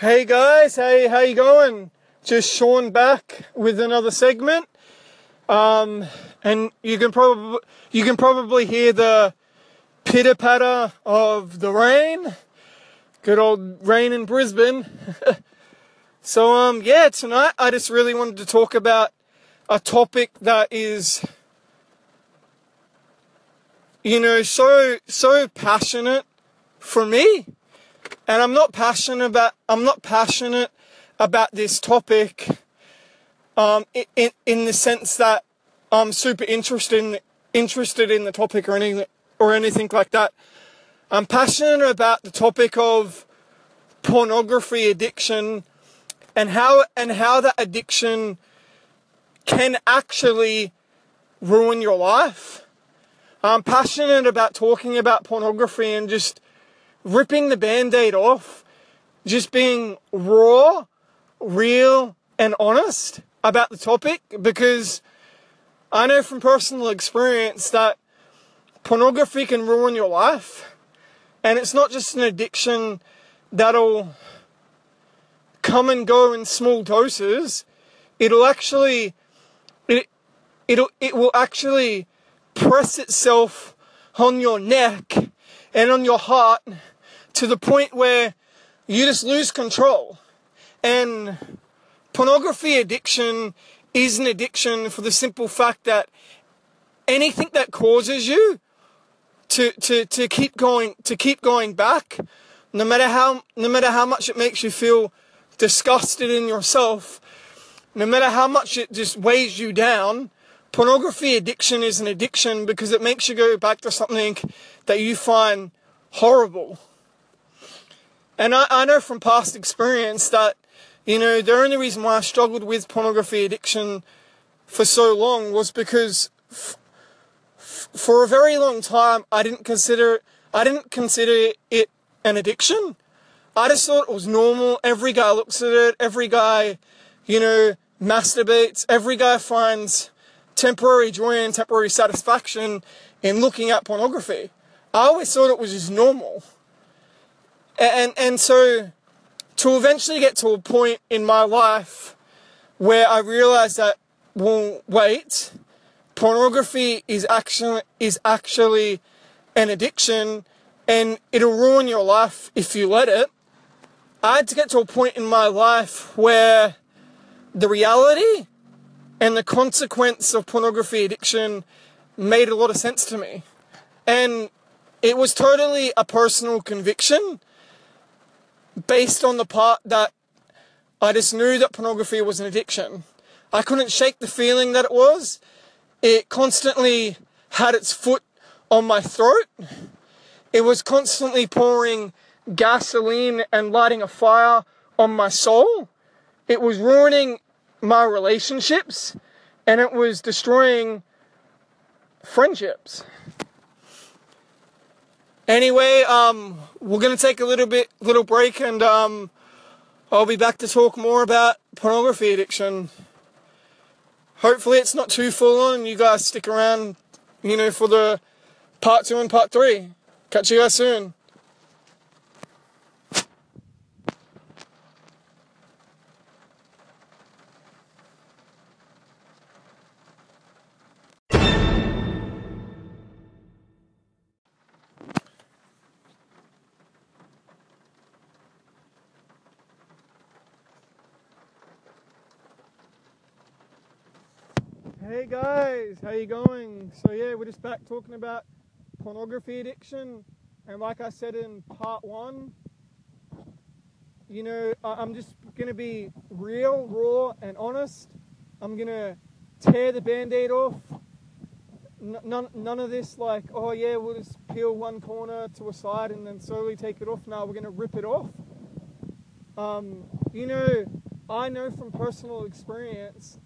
Hey guys, hey, how you going? Just Sean back with another segment. Um, and you can probably you can probably hear the pitter patter of the rain. Good old rain in Brisbane. so um, yeah, tonight I just really wanted to talk about a topic that is, you know, so so passionate for me and I'm not passionate about I'm not passionate about this topic um, in in the sense that I'm super interested in interested in the topic or anything or anything like that. I'm passionate about the topic of pornography addiction and how and how that addiction can actually ruin your life. I'm passionate about talking about pornography and just ripping the band aid off, just being raw, real, and honest about the topic because I know from personal experience that pornography can ruin your life. And it's not just an addiction that'll come and go in small doses. It'll actually, it, it'll, it will actually press itself on your neck and on your heart to the point where you just lose control. And pornography addiction is an addiction for the simple fact that anything that causes you to, to, to keep going to keep going back, no matter how no matter how much it makes you feel disgusted in yourself, no matter how much it just weighs you down, pornography addiction is an addiction because it makes you go back to something that you find horrible. And I, I know from past experience that, you know, the only reason why I struggled with pornography addiction for so long was because f- f- for a very long time I didn't consider I didn't consider it an addiction. I just thought it was normal. Every guy looks at it. Every guy, you know, masturbates. Every guy finds temporary joy and temporary satisfaction in looking at pornography. I always thought it was just normal. And, and so to eventually get to a point in my life where I realized that, well, wait, pornography is actually, is actually an addiction and it'll ruin your life if you let it. I had to get to a point in my life where the reality and the consequence of pornography addiction made a lot of sense to me. And it was totally a personal conviction based on the part that I just knew that pornography was an addiction. I couldn't shake the feeling that it was. It constantly had its foot on my throat. It was constantly pouring gasoline and lighting a fire on my soul. It was ruining my relationships and it was destroying friendships. Anyway, um, we're gonna take a little bit, little break, and um, I'll be back to talk more about pornography addiction. Hopefully, it's not too full on, and you guys stick around, you know, for the part two and part three. Catch you guys soon. Hey guys, how you going? So yeah, we're just back talking about pornography addiction, and like I said in part one, you know, I'm just gonna be real, raw, and honest. I'm gonna tear the band-aid off. None, none of this like, oh yeah, we'll just peel one corner to a side and then slowly take it off. Now we're gonna rip it off. Um, you know, I know from personal experience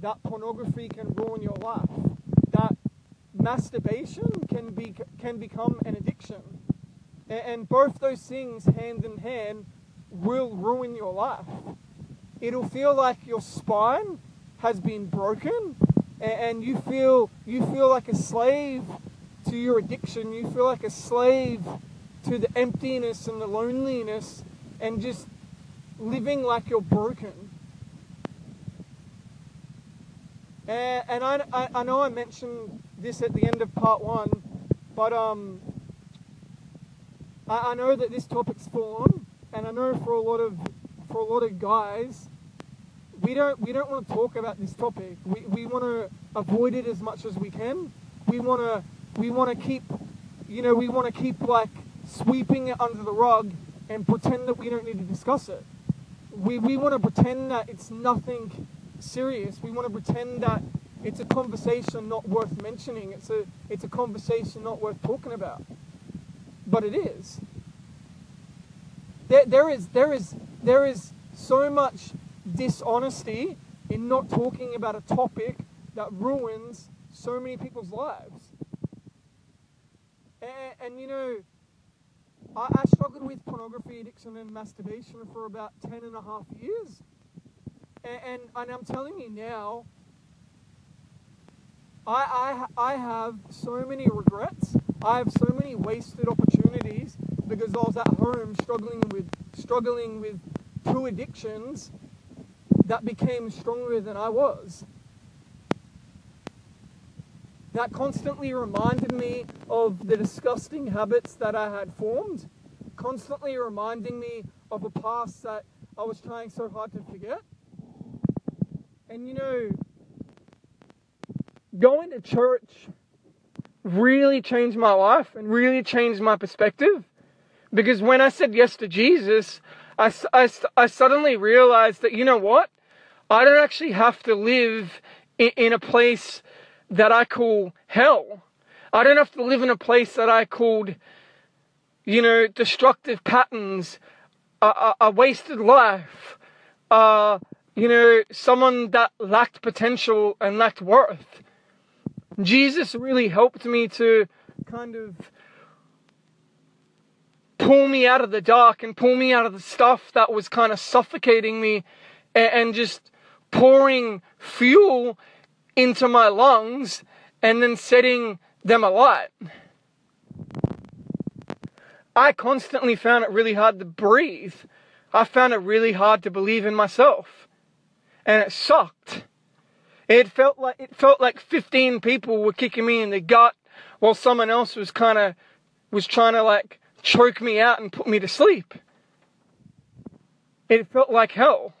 that pornography can ruin your life, that masturbation can be can become an addiction, and, and both those things hand in hand will ruin your life. It'll feel like your spine has been broken, and, and you feel you feel like a slave to your addiction. You feel like a slave to the emptiness and the loneliness, and just living like you're broken. And, and I, I, I know I mentioned this at the end of part one, but um, I, I know that this topic's full on, and I know for a lot of for a lot of guys, we don't we don't want to talk about this topic. We, we want to avoid it as much as we can. We want to we want to keep, you know, we want to keep like sweeping it under the rug and pretend that we don't need to discuss it. We, we want to pretend that it's nothing serious. We want to pretend that it's a conversation not worth mentioning. It's a, it's a conversation not worth talking about. But it is. There, there is there is there is so much dishonesty in not talking about a topic that ruins so many people's lives. And, and you know, I, I struggled with pornography addiction and masturbation for about 10 and a half years. And, and, and I'm telling you now, I, I, I have so many regrets. I have so many wasted opportunities because I was at home struggling with struggling with two addictions that became stronger than I was that constantly reminded me of the disgusting habits that I had formed, constantly reminding me of a past that I was trying so hard to forget. And you know, going to church really changed my life and really changed my perspective. Because when I said yes to Jesus, I, I, I suddenly realized that, you know what? I don't actually have to live in, in a place that I call hell. I don't have to live in a place that I called, you know, destructive patterns, a, a, a wasted life, uh, you know, someone that lacked potential and lacked worth. Jesus really helped me to kind of pull me out of the dark and pull me out of the stuff that was kind of suffocating me and, just pouring fuel into my lungs and then setting them alight. I constantly found it really hard to breathe. I found it really hard to believe in myself. And it sucked. It felt like it felt like 15 people were kicking me in the gut while someone else was kind of was trying to like choke me out and put me to sleep. It felt like hell.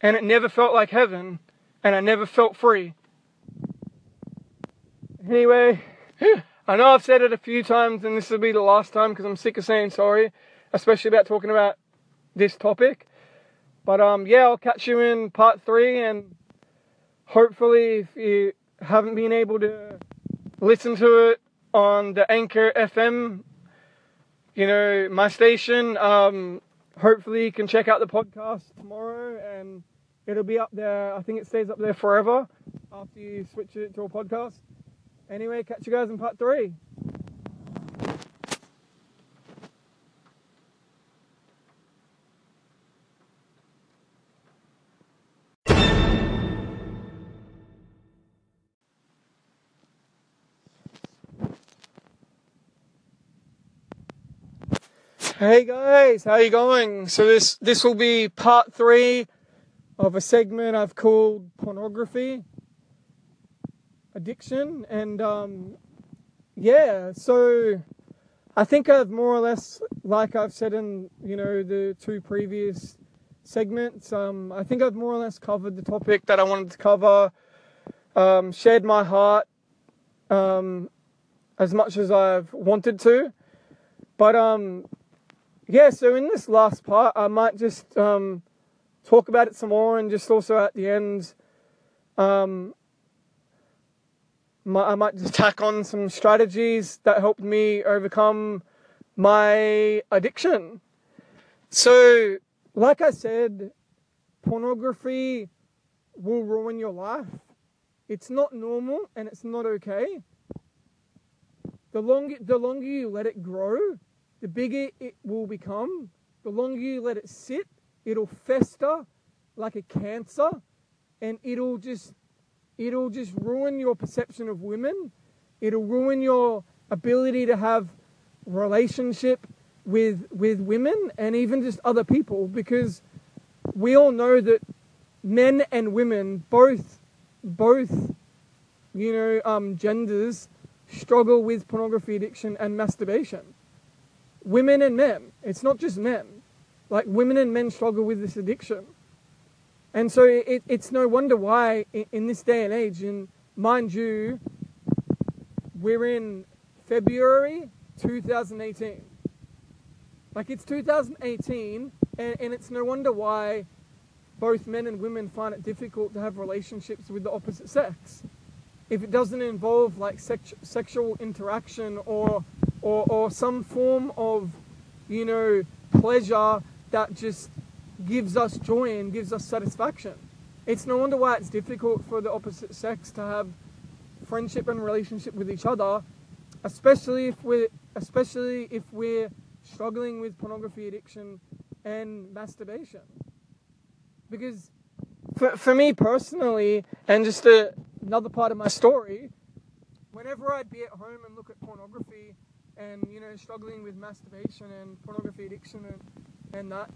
And it never felt like heaven and I never felt free. Anyway, I know I've said it a few times and this will be the last time because I'm sick of saying sorry, especially about talking about this topic. But um, yeah, I'll catch you in part three and hopefully if you haven't been able to listen to it on the Anchor FM, you know, my station, um, hopefully you can check out the podcast tomorrow and It'll be up there. I think it stays up there forever after you switch it to a podcast. Anyway, catch you guys in part three. Hey guys, how you going? So this this will be part three of a segment I've called pornography addiction. And um, yeah, so I think I've more or less, like I've said in you know the two previous segments, um, I think I've more or less covered the topic that I wanted to cover, um, shared my heart um, as much as I've wanted to. But um, yeah, so in this last part, I might just um, talk about it some more and just also at the end, um, I might just tack on some strategies that helped me overcome my addiction. So, like I said, pornography will ruin your life. It's not normal and it's not okay. The longer, the longer you let it grow, the bigger it will become. The longer you let it sit, it'll fester like a cancer and it'll just it'll just ruin your perception of women it'll ruin your ability to have relationship with with women and even just other people because we all know that men and women both both you know um, genders struggle with pornography addiction and masturbation women and men. It's not just men. Like women and men struggle with this addiction. And so it, it's no wonder why in, in this day and age and mind you we're in february 2018 like it's 2018, and, and it's no wonder why both men and women find it difficult to have relationships with the opposite sex. If it doesn't involve like sex, sexual interaction or, or or some form of, you know, pleasure that just gives us joy and gives us satisfaction. It's no wonder why it's difficult for the opposite sex to have friendship and relationship with each other, especially if we're especially if we're struggling with pornography addiction and masturbation. Because for, for me personally, and just a, another part of my story, whenever I'd be at home and look at pornography and, you know, struggling with masturbation and pornography addiction and, and that,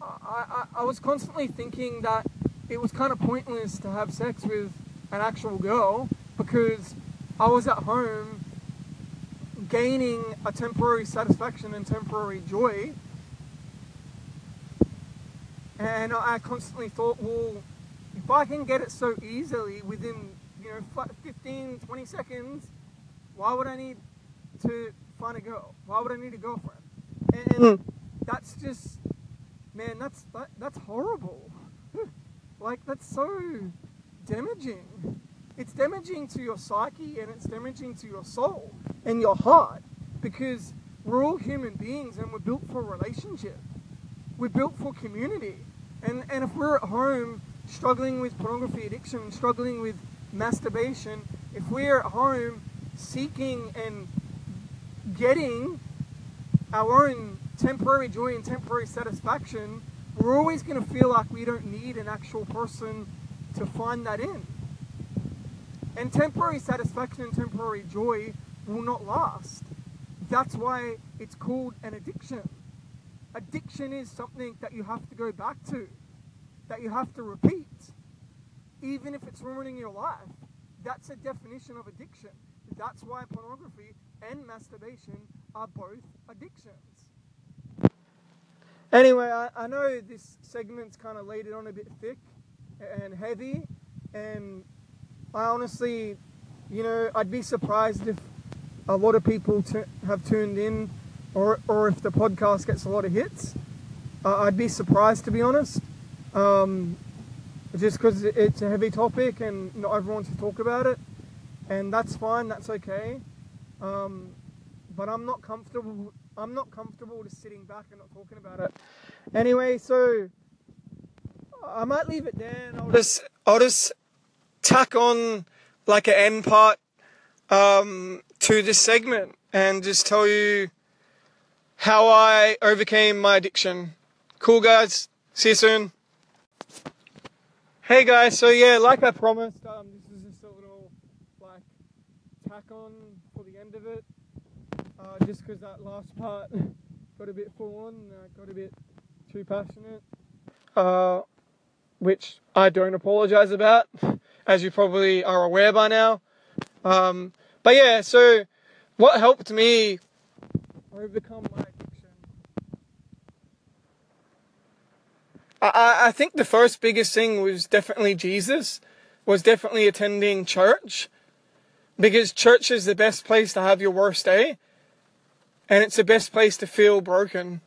I, I, I was constantly thinking that it was kind of pointless to have sex with an actual girl because I was at home gaining a temporary satisfaction and temporary joy. And I constantly thought, well, if I can get it so easily within, you know, 15, 20 seconds, why would I need to find a girl? Why would I need a girlfriend? And mm. that's just, man, that's that, that's horrible. like that's so damaging. It's damaging to your psyche and it's damaging to your soul and your heart because we're all human beings and we're built for relationship. We're built for community. And, and if we're at home struggling with pornography addiction, struggling with masturbation, if we're at home seeking and getting our own temporary joy and temporary satisfaction, we're always going to feel like we don't need an actual person to find that in. And temporary satisfaction and temporary joy will not last. That's why it's called an addiction. Addiction is something that you have to go back to, that you have to repeat, even if it's ruining your life. That's a definition of addiction. That's why pornography and masturbation are both addictions. Anyway, I, I know this segment's kind of laid it on a bit thick and heavy, and I honestly, you know, I'd be surprised if a lot of people t- have tuned in or, or if the podcast gets a lot of hits. Uh, I'd be surprised to be honest. Um, just because it's a heavy topic and not everyone wants to talk about it. And that's fine, that's okay. Um, but I'm not comfortable. I'm not comfortable just sitting back and not talking about it. Anyway, so I might leave it there. And I'll just I'll just tack on like an end part um, to this segment and just tell you how I overcame my addiction. Cool, guys. See you soon. Hey, guys. So yeah, like I promised, um, this is just a little like tack on for the end of it. Uh, just because that last part got a bit full on, uh, got a bit too passionate. Uh, which I don't apologize about as you probably are aware by now. Um, but yeah, so what helped me overcome my addiction? I, I think the first biggest thing was definitely Jesus, was definitely attending church. Because church is the best place to have your worst day. And it's the best place to feel broken.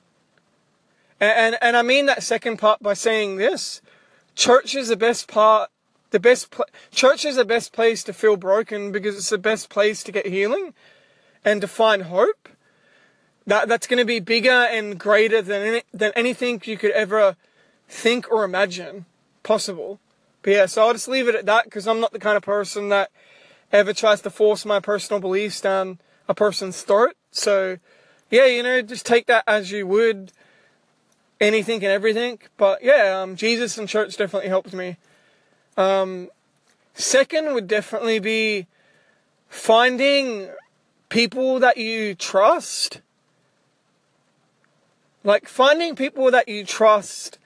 And, and, and I mean that second part by saying this. Church is the best part the best pl- church is the best place to feel broken because it's the best place to get healing and to find hope. That that's going to be bigger and greater than any, than anything you could ever think or imagine possible. But yeah, so I'll just leave it at that because I'm not the kind of person that ever tries to force my personal beliefs down a person's throat. So yeah, you know, just take that as you would anything and everything. But yeah, um, Jesus and church definitely helped me. Um, second would definitely be finding people that you trust like finding people that you trust.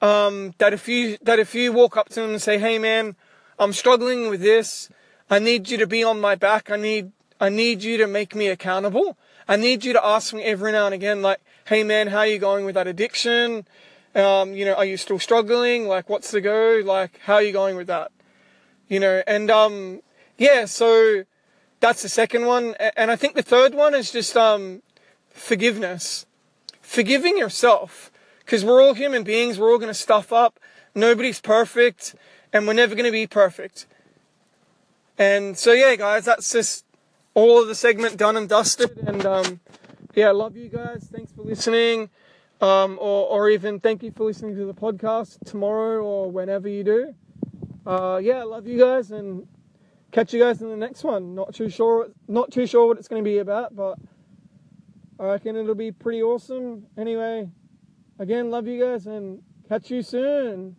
Um, that if you that if you walk up to them and say, "Hey, man, I'm struggling with this. I need you to be on my back. I need I need you to make me accountable. I need you to ask me every now and again, like, hey man, how are you going with that addiction? Um, you know, are you still struggling? Like, what's the go? Like, how are you going with that? You know, and um, yeah, so that's the second one. And I think the third one is just um, forgiveness. Forgiving yourself. Because we're all human beings, we're all going to stuff up. Nobody's perfect, and we're never going to be perfect. And so, yeah, guys, that's just all of the segment done and dusted. And um, yeah, love you guys. Thanks for listening. Um, or, or even thank you for listening to the podcast tomorrow or whenever you do. Uh, yeah, love you guys and catch you guys in the next one. Not too sure, not too sure what it's going to be about, but I reckon it'll be pretty awesome. Anyway, again, love you guys and catch you soon.